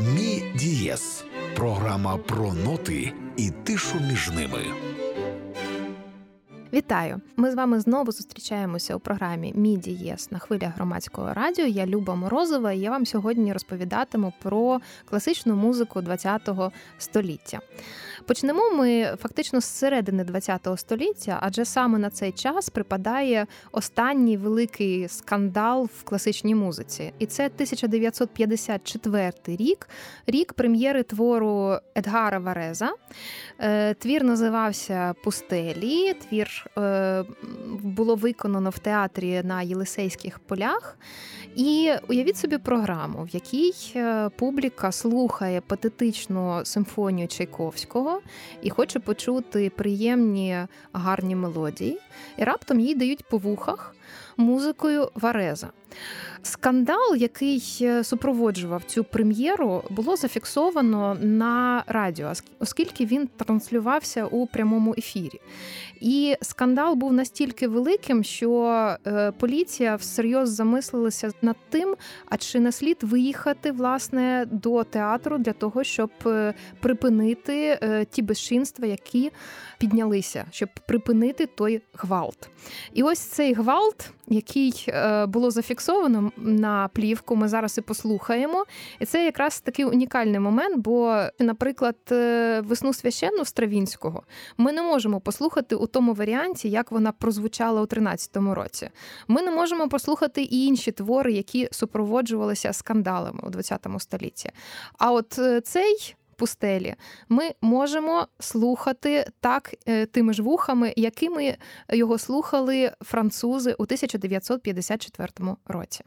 Мі Дієс програма про ноти і тишу між ними. Вітаю! Ми з вами знову зустрічаємося у програмі Міді ЄС на хвилях громадського радіо. Я Люба Морозова, і я вам сьогодні розповідатиму про класичну музику ХХ століття. Почнемо ми фактично з середини ХХ століття, адже саме на цей час припадає останній великий скандал в класичній музиці. І це 1954 рік, рік прем'єри твору Едгара Вареза. Е, твір називався Пустелі. Твір е, було виконано в театрі на Єлисейських полях. І уявіть собі програму, в якій е, публіка слухає патетичну симфонію Чайковського і хоче почути приємні гарні мелодії, і раптом їй дають по вухах музикою Вареза. Скандал, який е, супроводжував цю прем'єру, було зафіксовано на радіо, оскільки він транслювався у прямому ефірі. І скандал був настільки великим, що е, поліція всерйоз замислилася над тим, а чи не слід виїхати власне до театру для того, щоб е, припинити ті безчинства, які піднялися, щоб припинити той гвалт. І ось цей гвалт, який було зафіксовано на плівку. Ми зараз і послухаємо. І це якраз такий унікальний момент. Бо, наприклад, е, весну священну Стравінського ми не можемо послухати у тому варіанті, як вона прозвучала у 13-му році. Ми не можемо послухати і інші твори, які супроводжувалися скандалами у 20 столітті. А от е, цей. Пустелі ми можемо слухати так е, тими ж вухами, якими його слухали французи у 1954 році.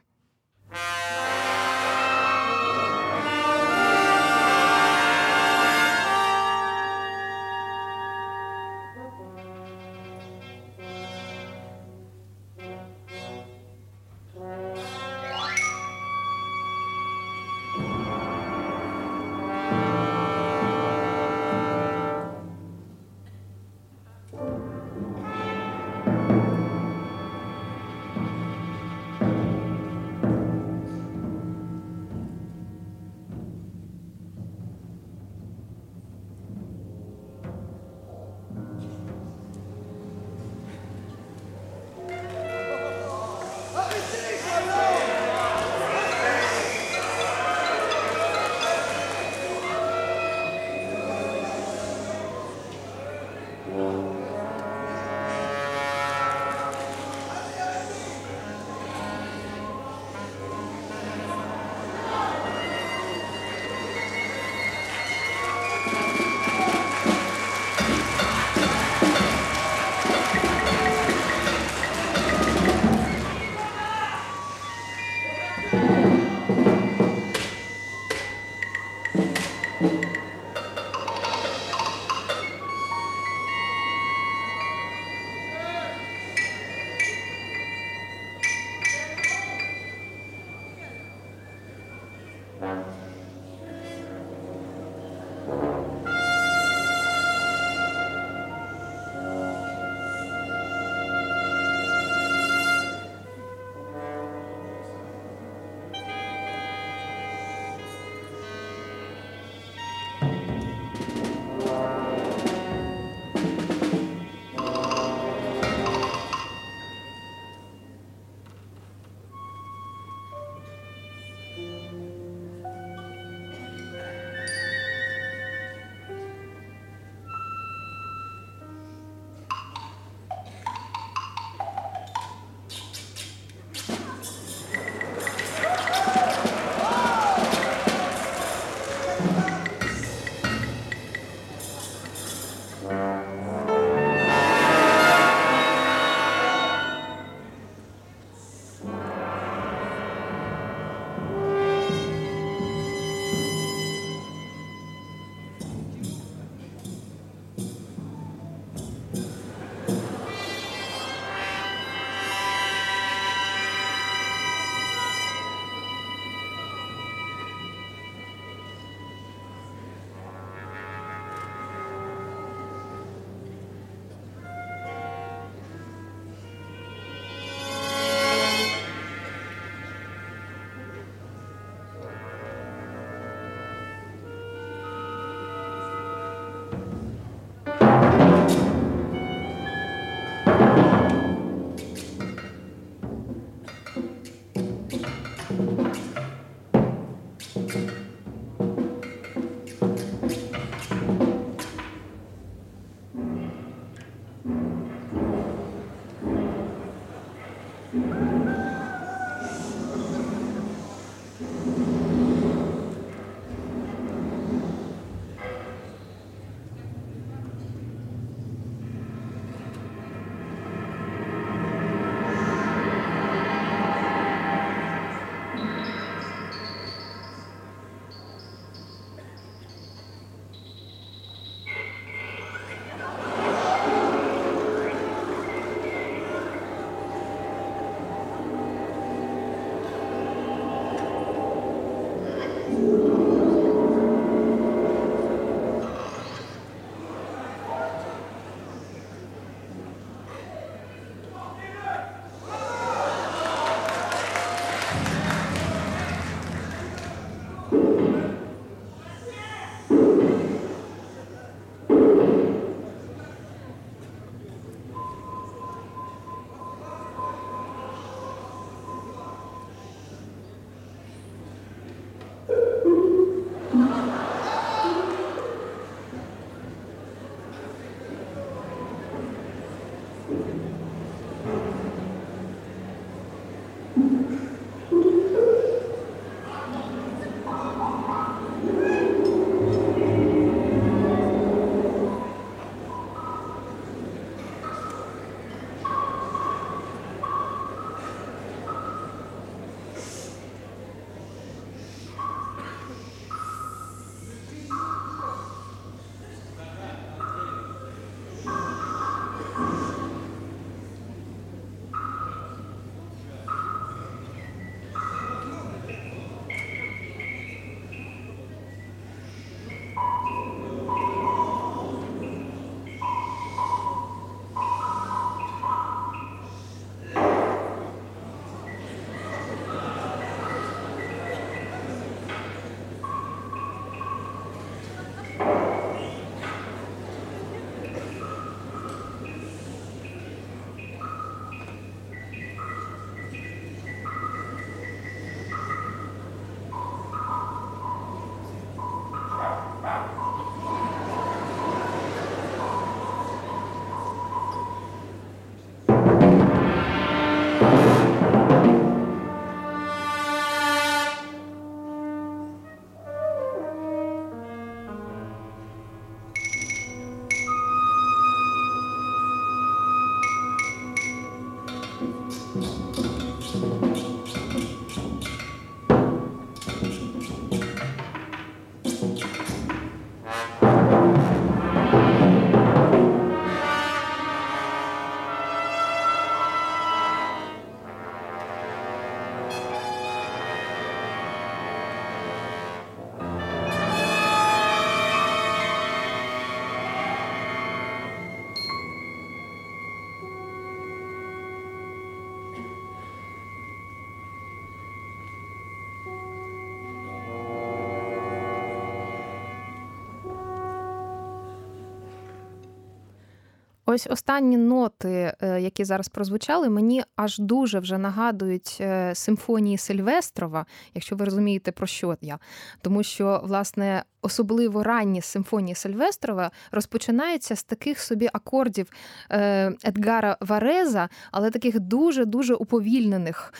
Ось останні ноти, е, які зараз прозвучали, мені аж дуже вже нагадують е, симфонії Сильвестрова, якщо ви розумієте, про що я. Тому що, власне, особливо ранні симфонії Сильвестрова розпочинаються з таких собі акордів е, Едгара Вареза, але таких дуже-дуже уповільнених,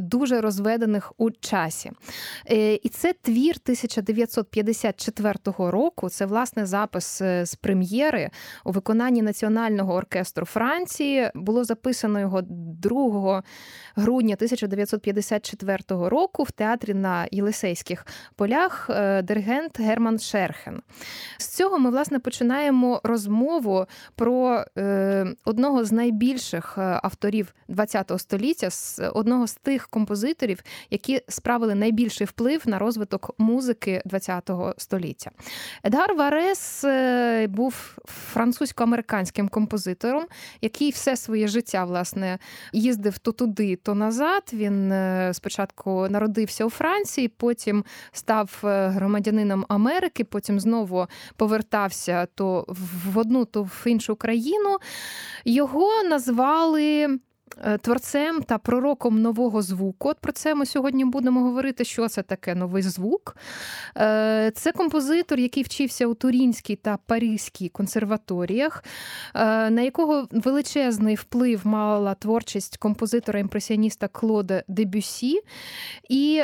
дуже розведених у часі. І це твір 1954 року. Це власне запис з прем'єри у виконанні національної симфонійного оркестру Франції. Було записано його 2 грудня 1954 року в театрі на Єлисейських полях е, диригент Герман Шерхен. З цього ми власне починаємо розмову про е, одного з найбільших е, авторів ХХ століття, з одного з тих композиторів, які справили найбільший вплив на розвиток музики ХХ століття. Едгар Варес був французько-американським композитором, який все своє життя власне їздив то туди, то назад. Він е, спочатку народився у Франції, потім став е, громадянином Америки, потім знову повертався то в одну, то в іншу країну. Його назвали творцем та пророком нового звуку. От про це ми сьогодні будемо говорити, що це таке новий звук. Е, це композитор, який вчився у Турінській та Паризькій консерваторіях, е, на якого величезний вплив мала творчість композитора-імпресіоніста Клода Дебюсі. І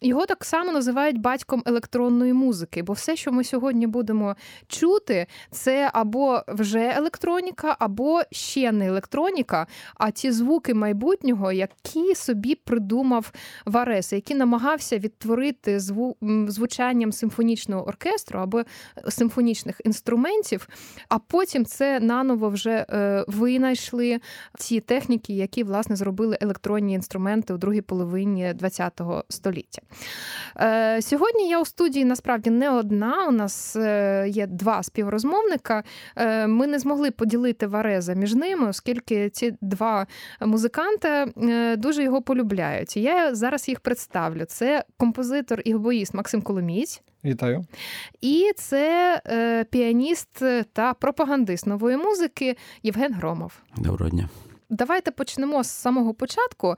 його так само називають батьком електронної музики, бо все, що ми сьогодні будемо чути, це або вже електроніка, або ще не електроніка. а ті звуки майбутнього, які собі придумав Варес, які намагався відтворити зву... звучанням симфонічного оркестру або симфонічних інструментів, а потім це наново вже е, винайшли ті техніки, які власне зробили електронні інструменти у другій половині ХХ століття. Е, сьогодні я у студії насправді не одна. У нас е, є два співрозмовника. Ми не змогли поділити Вареза між ними, оскільки ці два музиканти дуже його полюбляють. Я зараз їх представлю. Це композитор і гобоїст Максим Коломієць. Вітаю. І це е, піаніст та пропагандист нової музики Євген Громов. Доброго дня. Давайте почнемо з самого початку.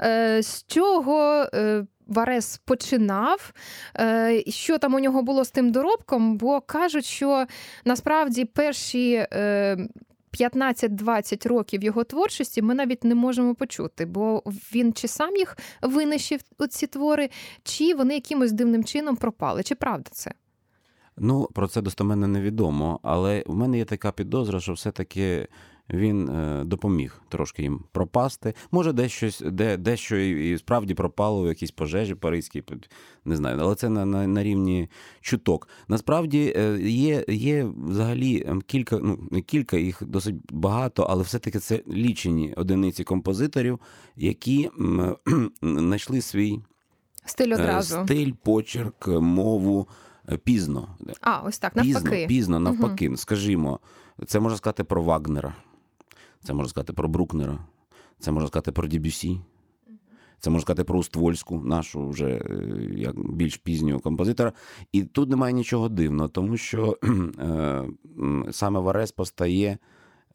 Е, з чого е, Варес починав, е, що там у нього було з тим доробком, бо кажуть, що насправді перші е, 15-20 років його творчості ми навіть не можемо почути, бо він чи сам їх винищив ці твори, чи вони якимось дивним чином пропали. Чи правда це? Ну, про це достоменно невідомо, але в мене є така підозра, що все-таки він е, допоміг трошки їм пропасти. Може, десь де, дещо і справді пропало у якійсь пожежі паризькій, не знаю, але це на на, на рівні чуток. Насправді е, є є взагалі ем, кілька, ну не кілька їх досить багато, але все-таки це лічені одиниці композиторів, які знайшли свій стиль е, одразу. стиль, почерк, мову пізно. А, ось так, навпаки. Пізно, пізно навпаки. Угу. Скажімо, це можна сказати про Вагнера. Це можна сказати про Брукнера, це можна сказати про Дібюсі, це можна сказати про Уствольську, нашу вже е, як більш пізнього композитора. І тут немає нічого дивного, тому що е, саме Варес постає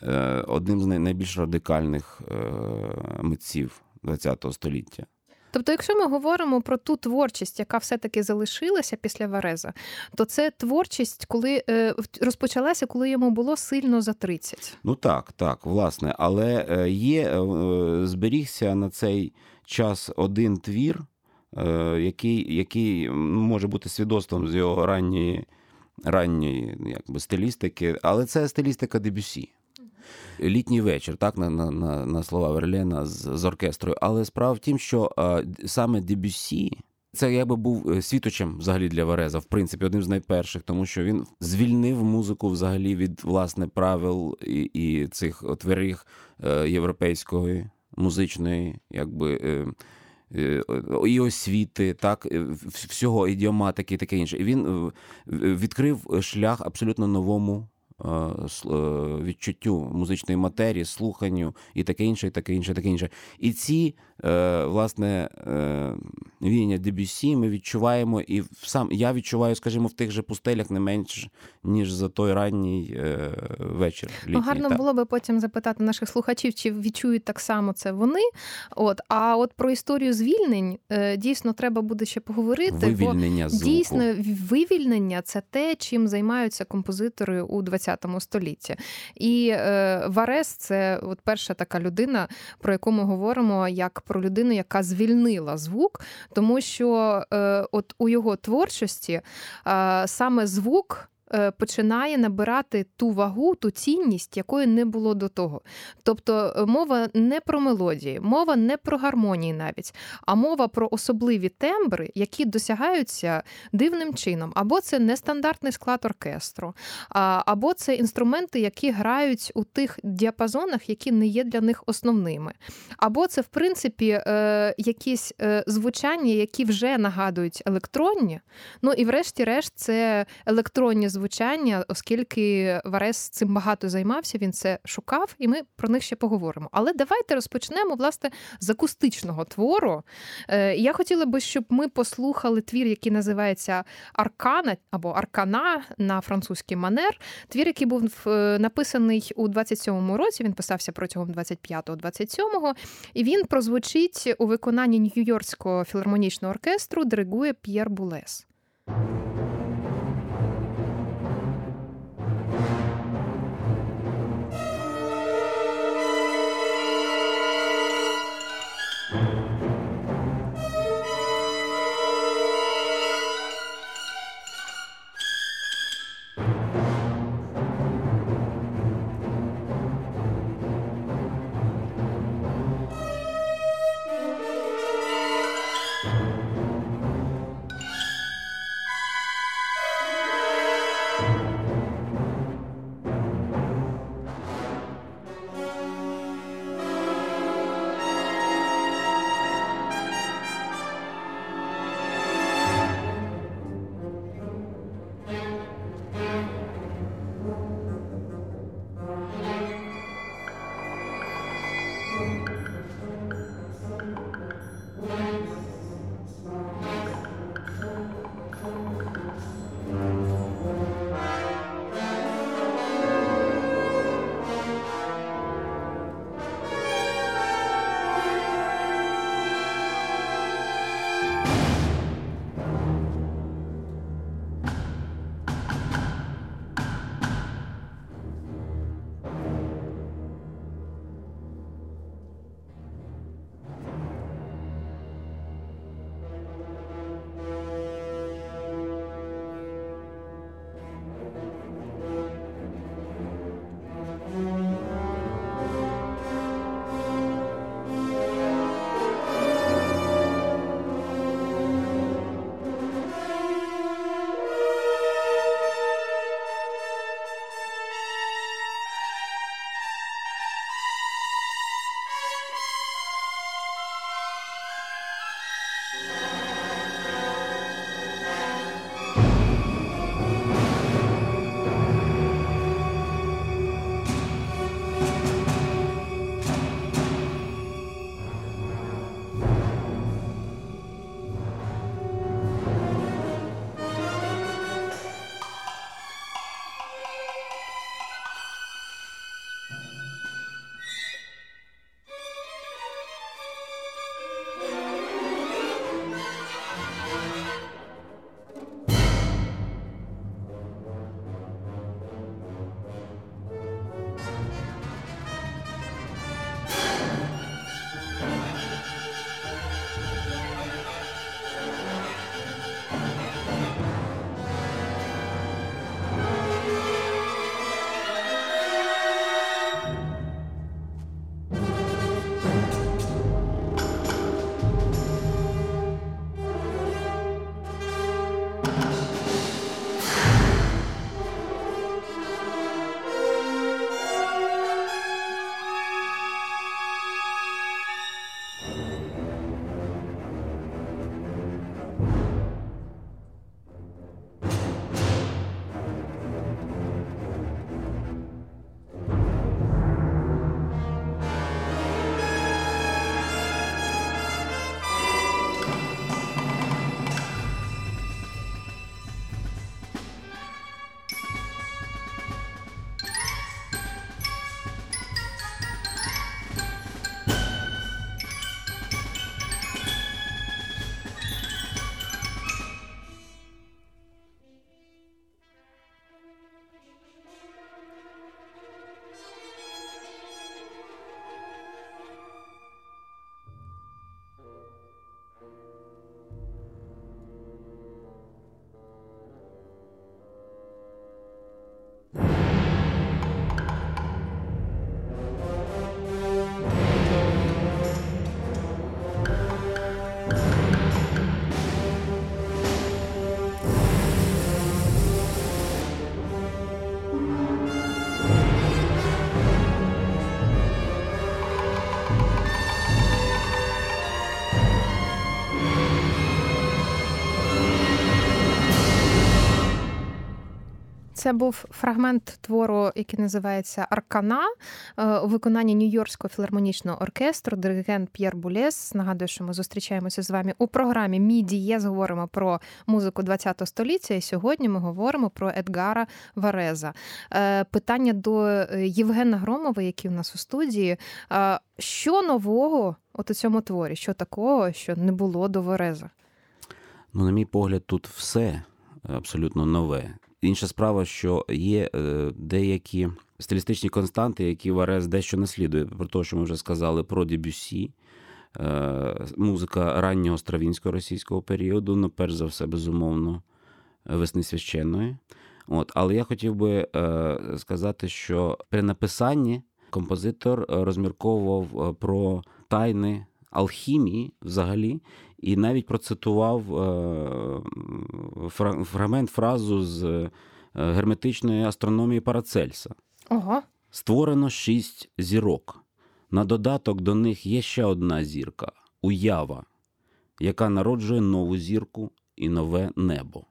е, одним з найбільш радикальних митців ХХ століття. Тобто, якщо ми говоримо про ту творчість, яка все-таки залишилася після Вареза, то це творчість, коли е, розпочалася, коли йому було сильно за 30. Ну так, так, власне, але е, є е, зберігся на цей час один твір, який який може бути свідоцтвом з його ранньої ранньої якби, стилістики, але це стилістика Дебюсі літній вечір, так на на, на, на слова Верлена з, з оркестрою. Але справа в тім, що саме Дебюсі це якби був е, світочем взагалі для Вареза, в принципі, одним з найперших, тому що він звільнив музику взагалі від власне правил і і цих отверих е, європейської музичної, якби. Е, е і освіти, так, всього ідіоматики і таке інше. І він відкрив шлях абсолютно новому відчуттю музичної матерії, слуханню і таке інше, і таке інше, таке інше. І ці, е, власне, віяння Дебюсі ми відчуваємо, і сам я відчуваю, скажімо, в тих же пустелях не менш, ніж за той ранній вечір. Літній, ну, Гарно так. було би потім запитати наших слухачів, чи відчують так само це вони. От, А от про історію звільнень дійсно треба буде ще поговорити. Вивільнення бо звуку. Дійсно, вивільнення це те, чим займаються композитори у 20 ХХ столітті. І е, Варес це от перша така людина, про яку ми говоримо як про людину, яка звільнила звук, тому що е, от у його творчості е, саме звук. Е, починає набирати ту вагу, ту цінність, якої не було до того. Тобто е, мова не про мелодії, мова не про гармонії навіть, а мова про особливі тембри, які досягаються дивним чином. Або це нестандартний склад оркестру, або це інструменти, які грають у тих діапазонах, які не є для них основними. Або це, в принципі, е, якісь звучання, які вже нагадують електронні. Ну і врешті-решт, це електронні звучання звучання, оскільки Варес цим багато займався, він це шукав, і ми про них ще поговоримо. Але давайте розпочнемо власне з акустичного твору. Е, я хотіла би, щоб ми послухали твір, який називається Аркана або Аркана на французький манер. Твір, який був е, написаний у 27-му році. Він писався протягом 25-27-го, і він прозвучить у виконанні Нью-Йоркського філармонічного оркестру, диригує П'єр Булес. Це був фрагмент твору, який називається Аркана е, у виконанні Нью-Йоркського філармонічного оркестру, диригент П'єр Булес. Нагадую, що ми зустрічаємося з вами у програмі Мі Дієз. Говоримо про музику ХХ століття. І сьогодні ми говоримо про Едгара Вареза. Е, питання до е, Євгена Громова, який у нас у студії. Що нового от у цьому творі? Що такого, що не було до Вареза? Ну, на мій погляд, тут все абсолютно нове. Інша справа, що є е, деякі стилістичні константи, які Варес дещо наслідує, про те, що ми вже сказали про Дебюсі, е, музика раннього стравінського російського періоду, ну, перш за все, безумовно, весни священної. От, Але я хотів би е, сказати, що при написанні композитор розмірковував про тайни алхімії взагалі, і навіть процитував е, фрагмент фразу з е, герметичної астрономії Парацельса. Ого. Створено шість зірок. На додаток до них є ще одна зірка уява, яка народжує нову зірку і нове небо.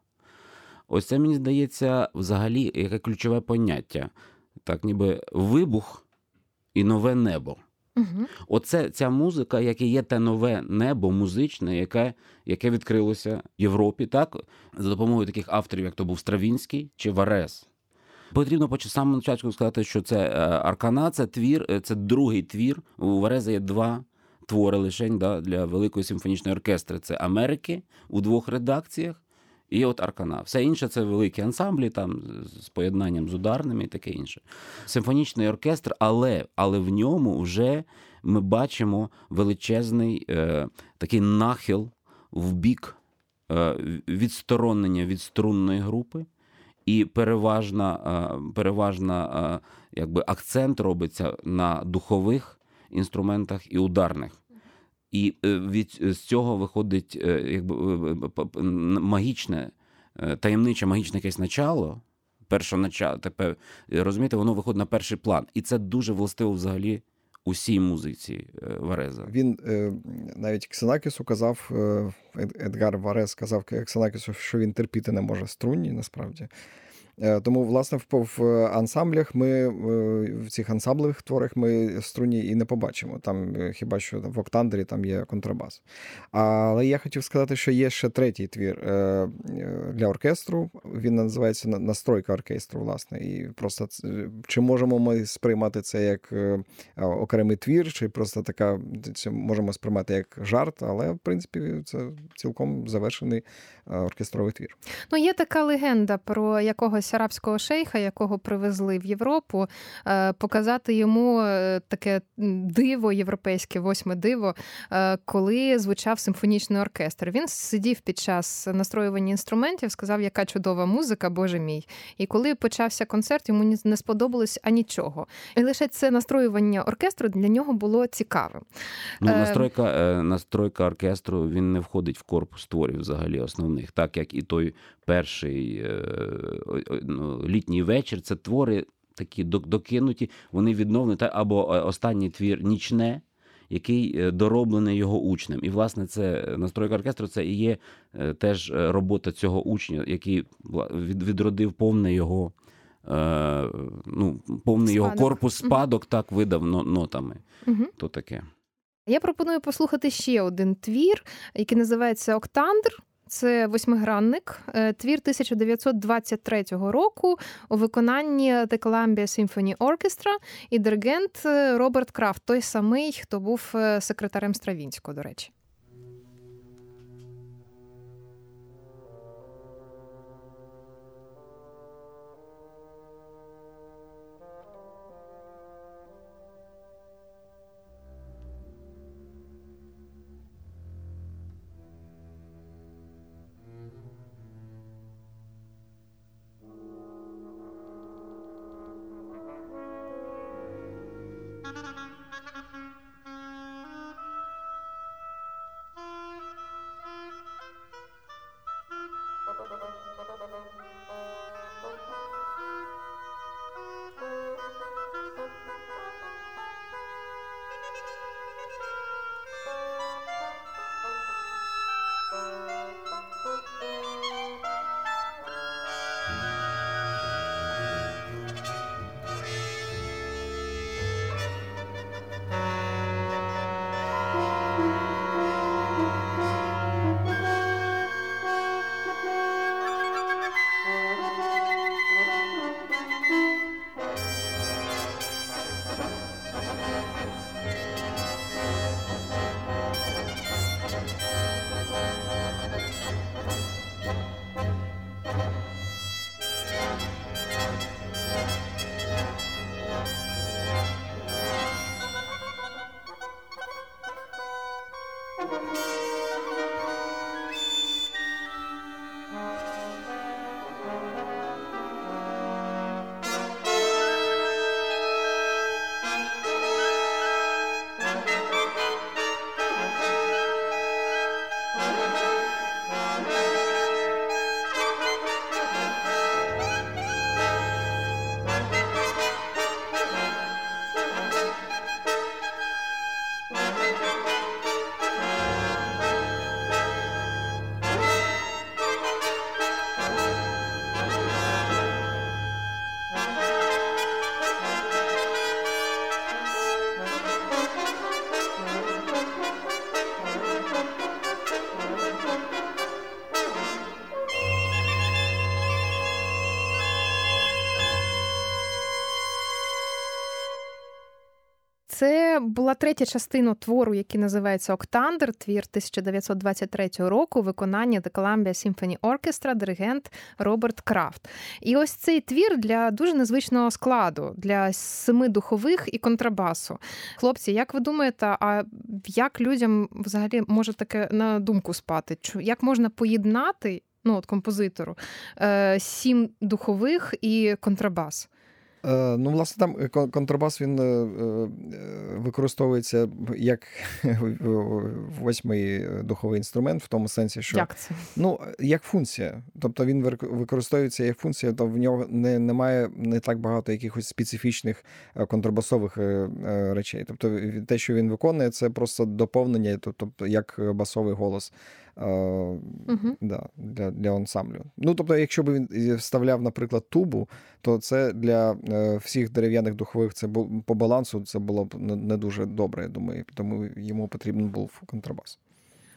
Ось це мені здається, взагалі, яке ключове поняття, так ніби вибух і нове небо. Угу. Оце ця музика, яке є те нове небо музичне, яке яке відкрилося в Європі, так за допомогою таких авторів, як то був Стравінський чи Варес. Потрібно по самому початку сказати, що це е, Аркана, це твір, е, це другий твір. У Вареза є два твори лишень да, для великої симфонічної оркестри. Це Америки у двох редакціях. І от Аркана. Все інше це великі ансамблі, там з поєднанням з ударними і таке інше. Симфонічний оркестр, але але в ньому вже ми бачимо величезний е, такий нахил в бік е, відсторонення від струнної групи, і переважна, е, переважна е, якби акцент робиться на духових інструментах і ударних. І е, від з цього виходить е, якби магічне, е, таємниче магічне якесь начало, першоначало, тепер розумієте, воно виходить на перший план. І це дуже властиво взагалі усій музиці Вареза. Він навіть Ксенакісу казав, Едгар Варез сказав Ксенакісу, що він терпіти не може струнні, насправді. Е, тому, власне, в ансамблях ми е, в цих ансамблевих творах ми струні і не побачимо. Там е, хіба що в Октандері там є контрабас. Але я хотів сказати, що є ще третій твір для оркестру. Він називається Настройка оркестру, власне. І просто чи можемо ми сприймати це як окремий твір, чи просто така можемо сприймати як жарт, але в принципі це цілком завершений оркестровий твір. Ну, є така легенда про якогось якогось арабського шейха, якого привезли в Європу, е, показати йому е, таке диво європейське, восьме диво, е, коли звучав симфонічний оркестр. Він сидів під час настроювання інструментів, сказав, яка чудова музика, боже мій. І коли почався концерт, йому не сподобалось анічого. І лише це настроювання оркестру для нього було цікавим. Ну, настройка настройка оркестру він не входить в корпус творів взагалі основних, так як і той перший Ну, літній вечір. Це твори такі докинуті, вони відновлені або е, останній твір нічне. Який е, дороблений його учнем. І, власне, це настройка оркестру це і є е, теж робота цього учня, який відродив повне його ну, повний спадок. його корпус спадок, угу. так видав нотами. Угу. То таке. Я пропоную послухати ще один твір, який називається Октандр. Це восьмигранник, е, твір 1923 року у виконанні The Columbia Symphony Orchestra і диригент е, Роберт Крафт, той самий, хто був е, секретарем Стравінського, до речі. Була третя частина твору, який називається Октандер, твір 1923 року, виконання The Columbia Symphony Orchestra, диригент Роберт Крафт. І ось цей твір для дуже незвичного складу, для семи духових і контрабасу. Хлопці, як ви думаєте, а як людям взагалі може таке на думку спати? Як можна поєднати ну, от композитору е, сім духових і контрабас? Е, ну, власне, там е, контрабас він е, використовується як восьмий духовий інструмент, в тому сенсі, що як це? Ну, як функція. Тобто він використовується як функція, то в нього не, немає не так багато якихось специфічних контрабасових речей. Тобто, те, що він виконує, це просто доповнення, тобто як басовий голос угу. да, для для ансамблю. Ну, тобто, якщо б він вставляв, наприклад, тубу, то це для е, всіх дерев'яних духових це по балансу це було б не дуже добре, я думаю, тому йому потрібен був контрабас.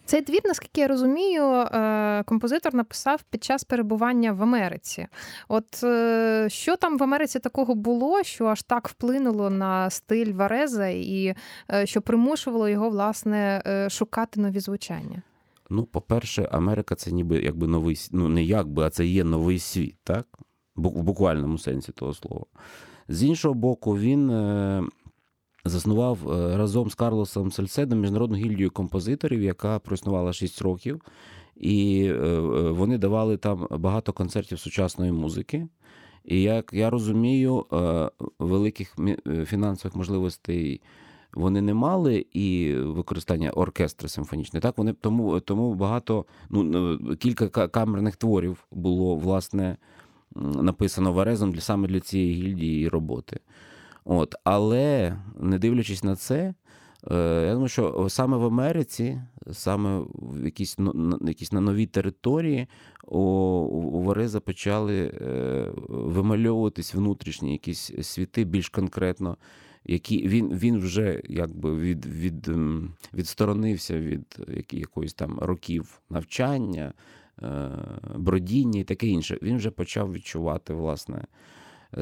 Цей твір, наскільки я розумію, е, композитор написав під час перебування в Америці. От е, що там в Америці такого було, що аж так вплинуло на стиль Вареза, і що примушувало його власне шукати нові звучання? Ну, по-перше, Америка це ніби якби новий ну не якби, а це є новий світ, так? В буквальному сенсі того слова. З іншого боку, він е, заснував е, разом з Карлосом Сельседом міжнародну гільдію композиторів, яка проіснувала 6 років, і е, вони давали там багато концертів сучасної музики. І як я розумію, великих фінансових можливостей вони не мали і використання оркестра симфонічного. Так вони тому тому багато, ну кілька камерних творів було власне написано Варезом для саме для цієї гільдії роботи. От, Але не дивлячись на це, е, я думаю, що саме в Америці, саме в якійсь якісь на новій території, у, у Вареза почали е, вимальовуватись внутрішні якісь світи більш конкретно які він він вже якби від, від, відсторонився від якоїсь там років навчання, е, бродіння і таке інше. Він вже почав відчувати власне.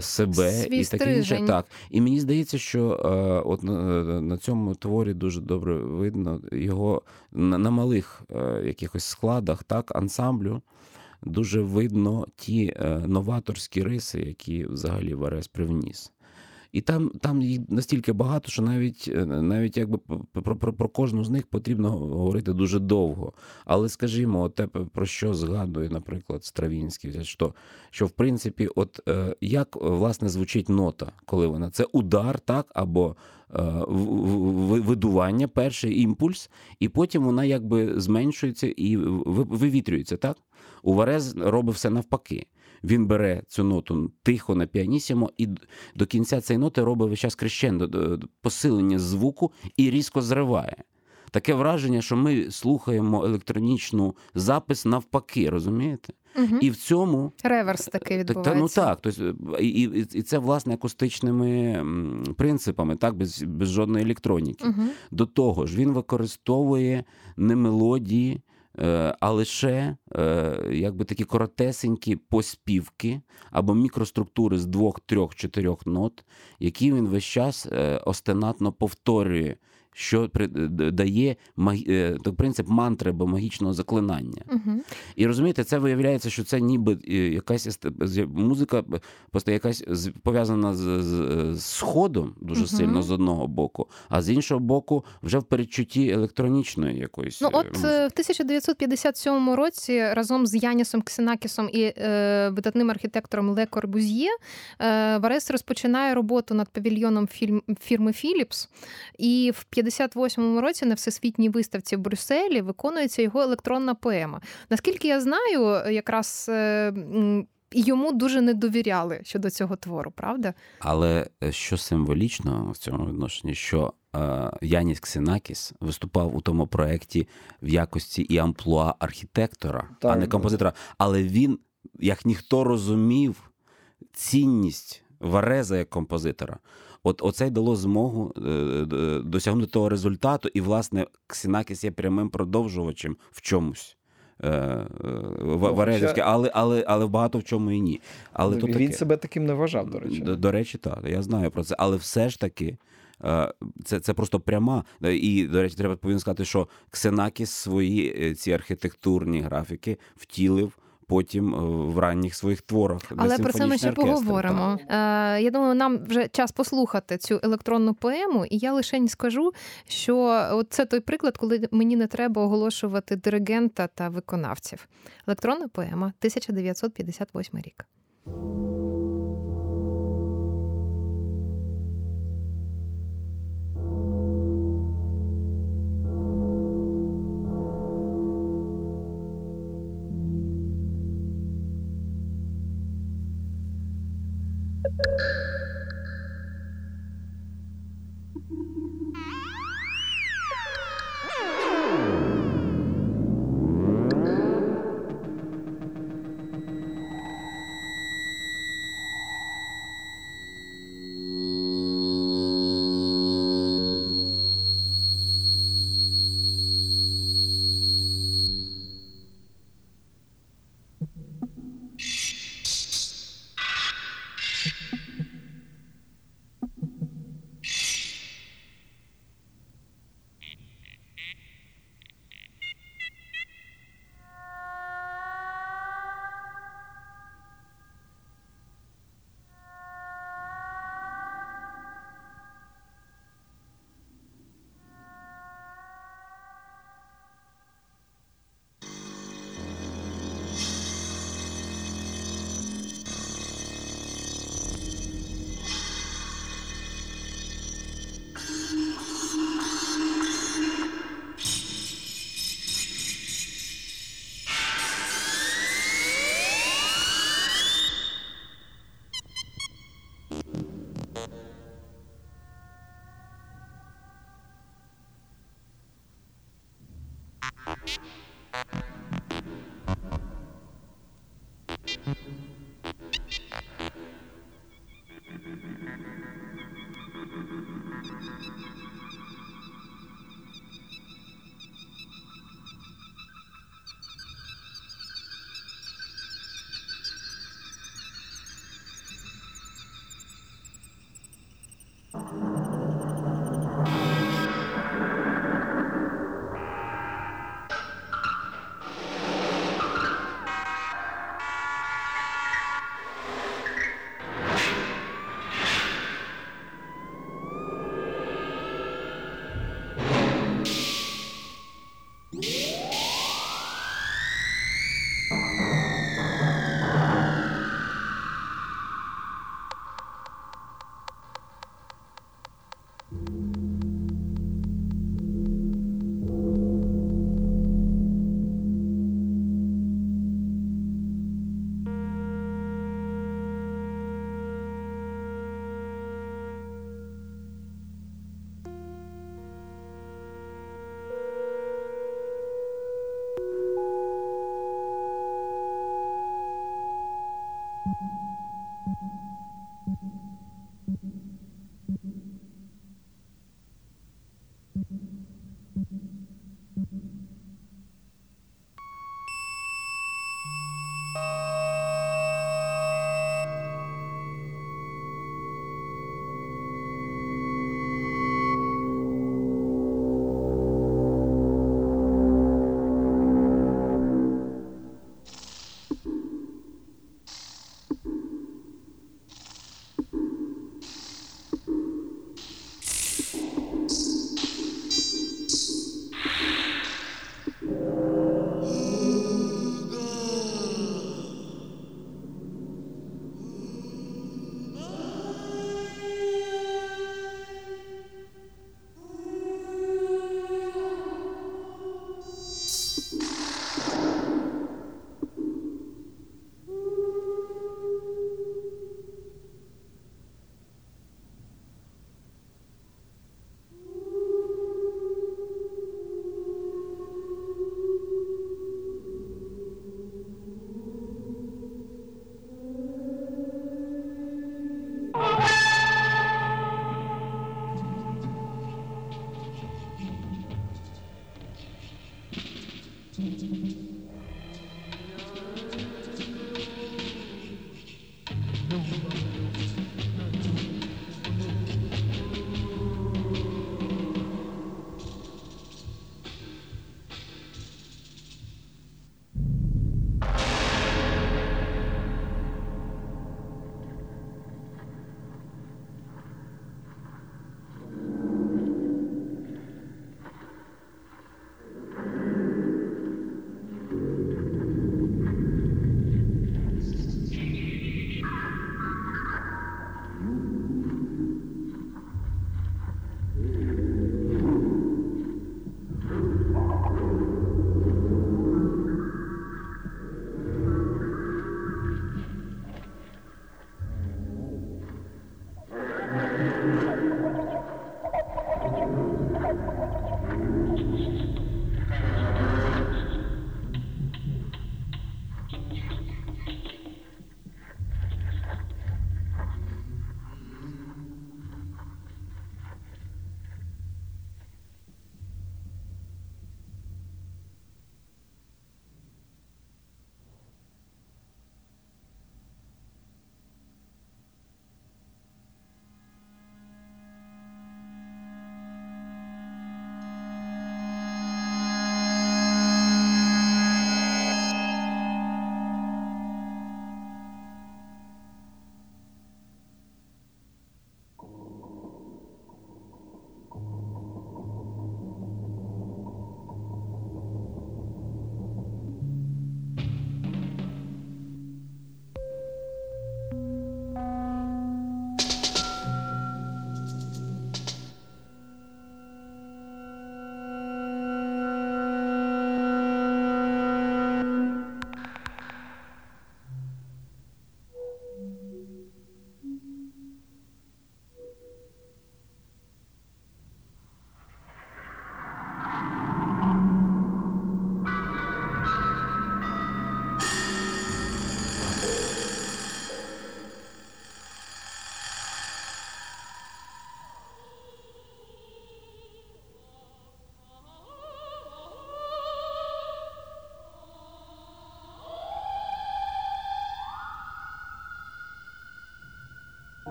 Себе Свій і таке інше. Так. І мені здається, що е, от на, на цьому творі дуже добре видно його на, на малих е, якихось складах, так, ансамблю, дуже видно ті е, новаторські риси, які взагалі Варес привніс. І там там їх настільки багато, що навіть е, навіть якби про, про про, кожну з них потрібно говорити дуже довго. Але скажімо, те, про що згадує, наприклад, Стравінський, що що в принципі, от е, як власне звучить нота, коли вона це удар, так, або е, видування, перший імпульс, і потім вона якби зменшується і вивітрюється, так? У Варез робить все навпаки. Він бере цю ноту тихо на піанісімо, і до кінця цієї ноти робить весь час крещендо, посилення звуку і різко зриває. Таке враження, що ми слухаємо електронічну запис навпаки, розумієте? Угу. І в цьому реверс такий відбувається. Ну так, тобто, і, і це власне акустичними принципами, так, без без жодної електроніки. Угу. До того ж, він використовує не мелодії, Е, а лише е, якби такі коротесенькі поспівки або мікроструктури з двох, трьох, чотирьох нот, які він весь час е, остенатно повторює що дає е, принцип мантри або магічного заклинання. Угу. І розумієте, це виявляється, що це ніби е, якась музика, просто якась пов'язана з, з, з сходом дуже угу. сильно з одного боку, а з іншого боку, вже в передчутті електронічної якоїсь. Ну, от е, музики. в 1957 році разом з Янісом Ксенакісом і е, видатним архітектором Ле Корбузьє е, Варес розпочинає роботу над павільйоном фільм, фірми Philips, і в 58-му році на всесвітній виставці в Брюсселі виконується його електронна поема. Наскільки я знаю, якраз. Е, йому дуже не довіряли щодо цього твору, правда? Але е, що символічно в цьому відношенні, що е, Яніс Ксенакіс виступав у тому проєкті в якості і амплуа архітектора, так, а не композитора. Але він, як ніхто розумів, цінність Вареза як композитора. От оце й дало змогу е, досягнути того результату, і, власне, Ксінакіс є прямим продовжувачем в чомусь. Е, е, Варезівське, але але, але багато в чому і ні. Але Він таке. себе таким не вважав, до речі. До, до речі, так. Я знаю про це. Але все ж таки це це просто пряма. І, до речі, треба повинен сказати, що Ксенакіс свої ці архітектурні графіки втілив потім е, в ранніх своїх творах. Але про це ми ще оркестр, поговоримо. Е, Я думаю, нам вже час послухати цю електронну поему, і я лише скажу, що от це той приклад, коли мені не треба оголошувати диригента та виконавців. Електронна поема 1958 рік.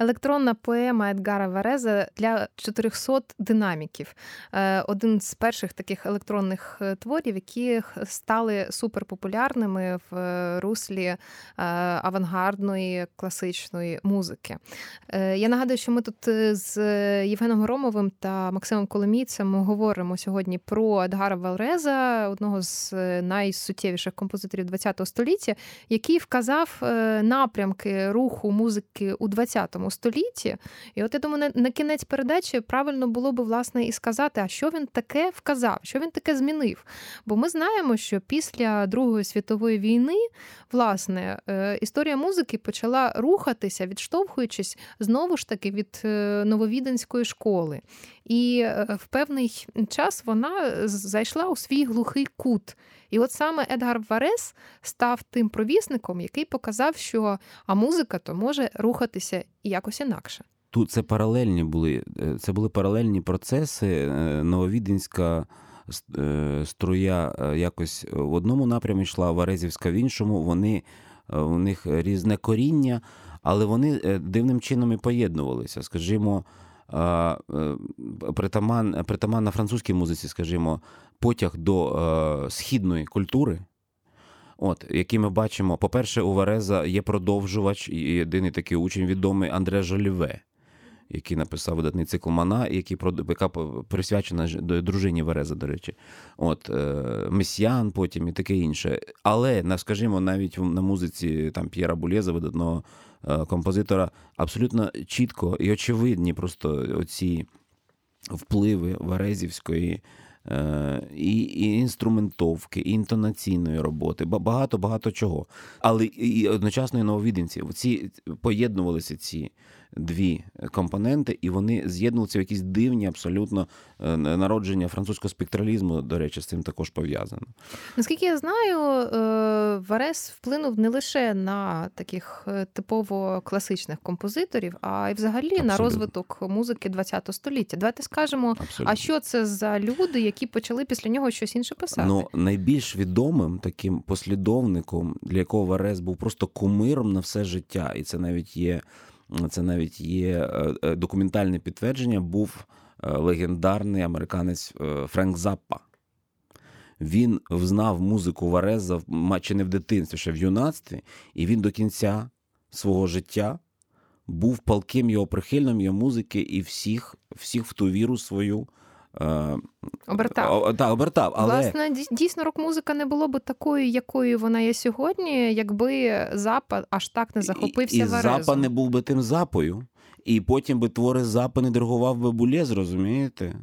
Електронна поема Едгара Вареза для 400 динаміків. Е, один з перших таких електронних е, творів, які стали суперпопулярними в е, руслі авангардної класичної музики. Я нагадую, що ми тут з Євгеном Громовим та Максимом Коломійцем говоримо сьогодні про Едгара Валреза, одного з найсуттєвіших композиторів ХХ століття, який вказав напрямки руху музики у ХХ столітті. І от я думаю, на кінець передачі правильно було би власне і сказати, а що він таке вказав, що він таке змінив. Бо ми знаємо, що після Другої світової війни власне е, історія музики почала рухатися, відштовхуючись знову ж таки від е, нововіденської школи. І е, в певний час вона зайшла у свій глухий кут. І от саме Едгар Варес став тим провісником, який показав, що а музика то може рухатися якось інакше. Тут це паралельні були, е, це були паралельні процеси. Е, Нововіденська струя якось в одному напрямі йшла, Варезівська в іншому. Вони у них різне коріння, але вони дивним чином і поєднувалися. Скажімо, Е, притаман, притаман на французькій музиці, скажімо, потяг до е, східної культури. От, який ми бачимо, по-перше, у Вареза є продовжувач і єдиний такий учень відомий Андре Жоліве, який написав видатний цикл Мана, який яка присвячена дружині Вареза, до речі, От, е, Месьян потім і таке інше. Але, скажімо, навіть на музиці там П'єра Булєза, видатного Е, композитора абсолютно чітко і очевидні просто оці впливи Варезівської. Е, і і інструментовки, і інтонаційної роботи, багато багато чого. Але і одночасно і нововіденців. Ці поєднувалися ці дві компоненти, і вони з'єднувалися в якісь дивні абсолютно е, народження французького спектралізму, до речі, з цим також пов'язано. Наскільки я знаю, е, Варес вплинув не лише на таких е, типово класичних композиторів, а й взагалі Абсолютно. на розвиток музики ХХ століття. Давайте скажемо, Абсолютно. а що це за люди, які почали після нього щось інше писати? Ну найбільш відомим таким послідовником, для якого Варес був просто кумиром на все життя, і це навіть є це навіть є е, е, документальне підтвердження, був е, легендарний американець Френк Заппа. Він знав музику Вареза чи не в дитинстві, ще в юнацтві, і він до кінця свого життя був палким його прихильним його музики і всіх, всіх в ту віру свою обертав. О, та, обертав. Але... Власне, дійсно, рок-музика не було б такою, якою вона є сьогодні, якби Запа аж так не захопився і, і. Запа не був би тим запою. І потім би твори Запа не диригував би Булєз, розумієте?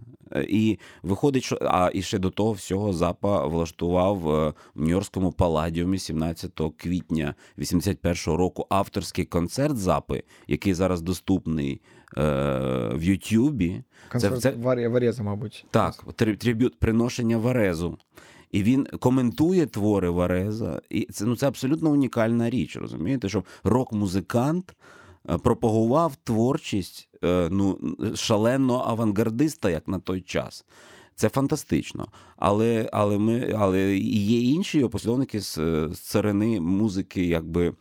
І виходить, що а і ще до того всього Запа влаштував е, в Нью-Йоркському паладіумі 17 квітня 81-го року авторський концерт Запи, який зараз доступний е, в Ютубі. Концерт це, це... Вареза, мабуть. Так, трибют приношення Варезу. І він коментує твори Вареза. І це ну це абсолютно унікальна річ, розумієте, що рок-музикант. Е, пропагував творчість е, ну, шаленого авангардиста, як на той час. Це фантастично. Але але, ми, але є інші його послідовники з, з царини музики, якби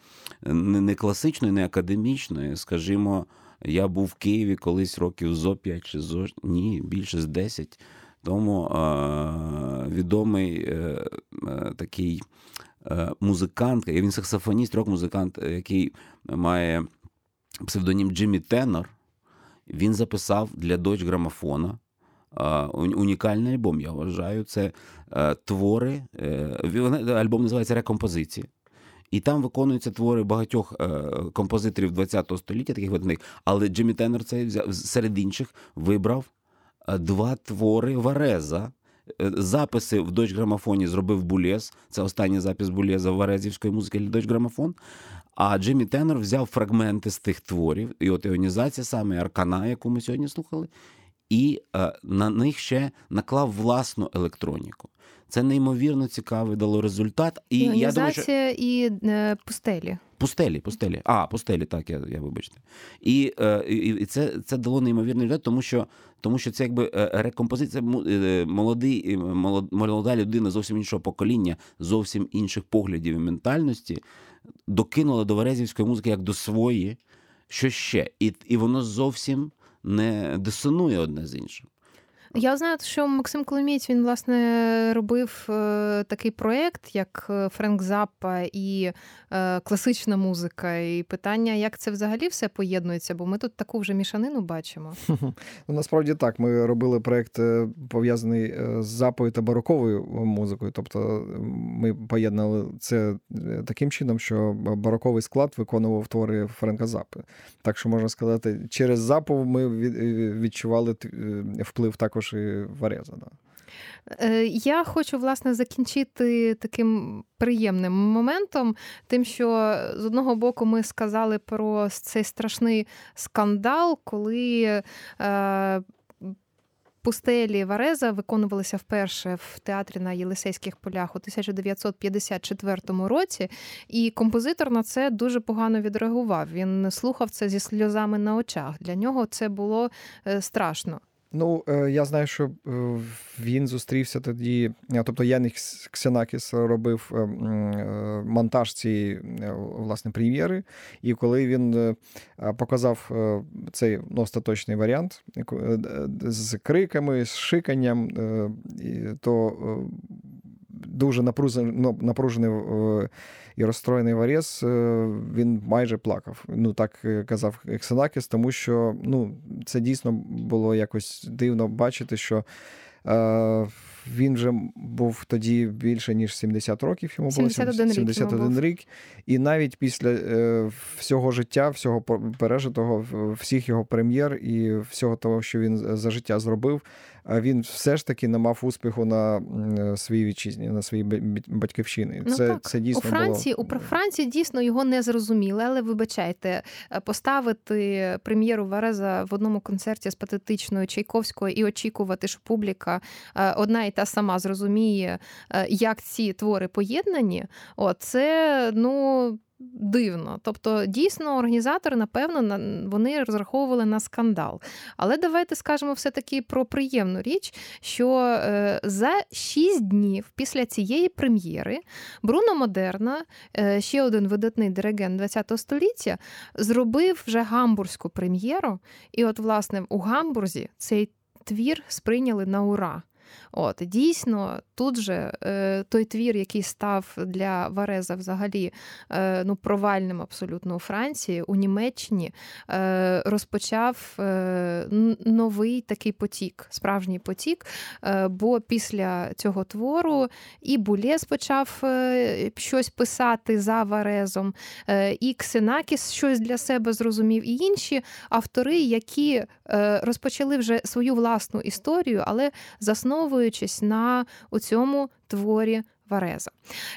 не класичної, не академічної. Скажімо, я був в Києві колись років зо 5 чи зо ні, більше з 10. Тому е, відомий е, е, такий е, музикант, він саксофоніст, рок-музикант, який має псевдонім Джиммі Теннер, він записав для дочь грамофона. Унікальний альбом, я вважаю. Це е, твори. Е, альбом називається Рекомпозиції. І там виконуються твори багатьох е, композиторів ХХ століття, таких виданих. Але Джиммі Теннер цей взяв серед інших вибрав два твори Вареза. Записи в Дойч грамофоні зробив Булєс. Це останній запис Булєза Варезівської музики для Дойч грамофон. А Джиммі Теннер взяв фрагменти з тих творів, і от іонізація саме Аркана, яку ми сьогодні слухали, і е, на них ще наклав власну електроніку. Це неймовірно цікавий дало результат. І Іонізація я думаю, що... і е, пустелі. Пустелі, пустелі. А, пустелі, так, я я вибачте. І е, і це це дало неймовірний результат, тому що тому що це якби е, рекомпозиція е, молодий, молода людина зовсім іншого покоління, зовсім інших поглядів і ментальності докинула до Верезівської музики як до своєї. що ще, і, і воно зовсім не дисонує одне з іншим. Я знаю, що Максим Коломієць, він власне робив е, такий проєкт, як е, Френк Заппа і е, класична музика. І питання, як це взагалі все поєднується, бо ми тут таку вже мішанину бачимо. Ну, Насправді так. Ми робили проєкт пов'язаний з запою та бароковою музикою. Тобто ми поєднали це таким чином, що бароковий склад виконував твори Френка Запи. Так що можна сказати, через запу ми відчували вплив також також Вареза. Да. Е, я хочу власне закінчити таким приємним моментом, тим, що з одного боку ми сказали про цей страшний скандал, коли. Е, Пустелі Вареза виконувалися вперше в театрі на Єлисейських полях у 1954 році, і композитор на це дуже погано відреагував. Він слухав це зі сльозами на очах. Для нього це було е, страшно. Ну, е, я знаю, що е, він зустрівся тоді. Е, тобто Яник Ксенакіс робив монтаж цієї власне прем'єри, і коли він показав цей ну, остаточний варіант з криками, з шиканням, то дуже напружений, напружений і розстроєний Варєс, е, він майже плакав. Ну так е, казав Ексенакіс, тому що ну, це дійсно було якось дивно бачити, що. Е, він вже був тоді більше ніж 70 років. Йому було 71 рік, 71 рік. І навіть після е, всього життя, всього пережитого, всіх його прем'єр і всього того, що він за життя зробив, він все ж таки не мав успіху на своїй вітчизні, на своїй батьківщині. Ну, це так. це дійсно у Франції. Було... У Франції дійсно його не зрозуміли, але вибачайте, е, поставити прем'єру Вареза в одному концерті з патетичною Чайковською і очікувати, що публіка е, одна і та сама зрозуміє, е, як ці твори поєднані. О, це ну. Дивно, тобто дійсно організатори, напевно, вони розраховували на скандал. Але давайте скажемо все-таки про приємну річ, що е, за шість днів після цієї прем'єри Бруно Модерна, е, ще один видатний диригент ХХ століття, зробив вже гамбурзьку прем'єру. І, от, власне, у Гамбурзі цей твір сприйняли на ура. От дійсно, тут же е, той твір, який став для Вареза взагалі е, ну, провальним абсолютно у Франції, у Німеччині е, розпочав е, новий такий потік, справжній потік. Е, бо після цього твору і Булєс почав е, щось писати за Варезом, і Ксенакіс щось для себе зрозумів, і інші автори, які розпочали вже свою власну історію, але засновували засновуючись на цьому творі. Вареза.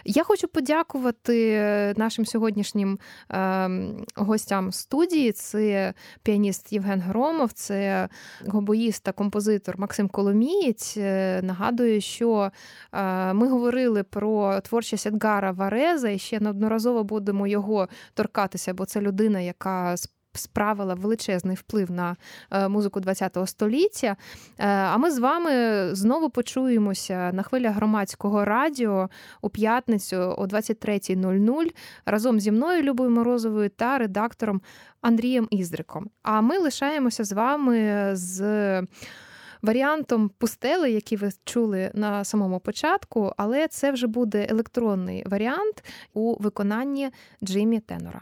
Я хочу подякувати нашим сьогоднішнім е, гостям студії. Це піаніст Євген Громов, це гобоїст та композитор Максим Коломієць. Е, нагадую, що е, ми говорили про творчість Едгара Вареза і ще неодноразово будемо його торкатися, бо це людина, яка справила величезний вплив на е, музику ХХ століття. Е, а ми з вами знову почуємося на хвилях громадського радіо у п'ятницю о 23.00 разом зі мною, Любою Морозовою, та редактором Андрієм Іздриком. А ми лишаємося з вами з. Варіантом пустели, який ви чули на самому початку, але це вже буде електронний варіант у виконанні Джиммі Тенора.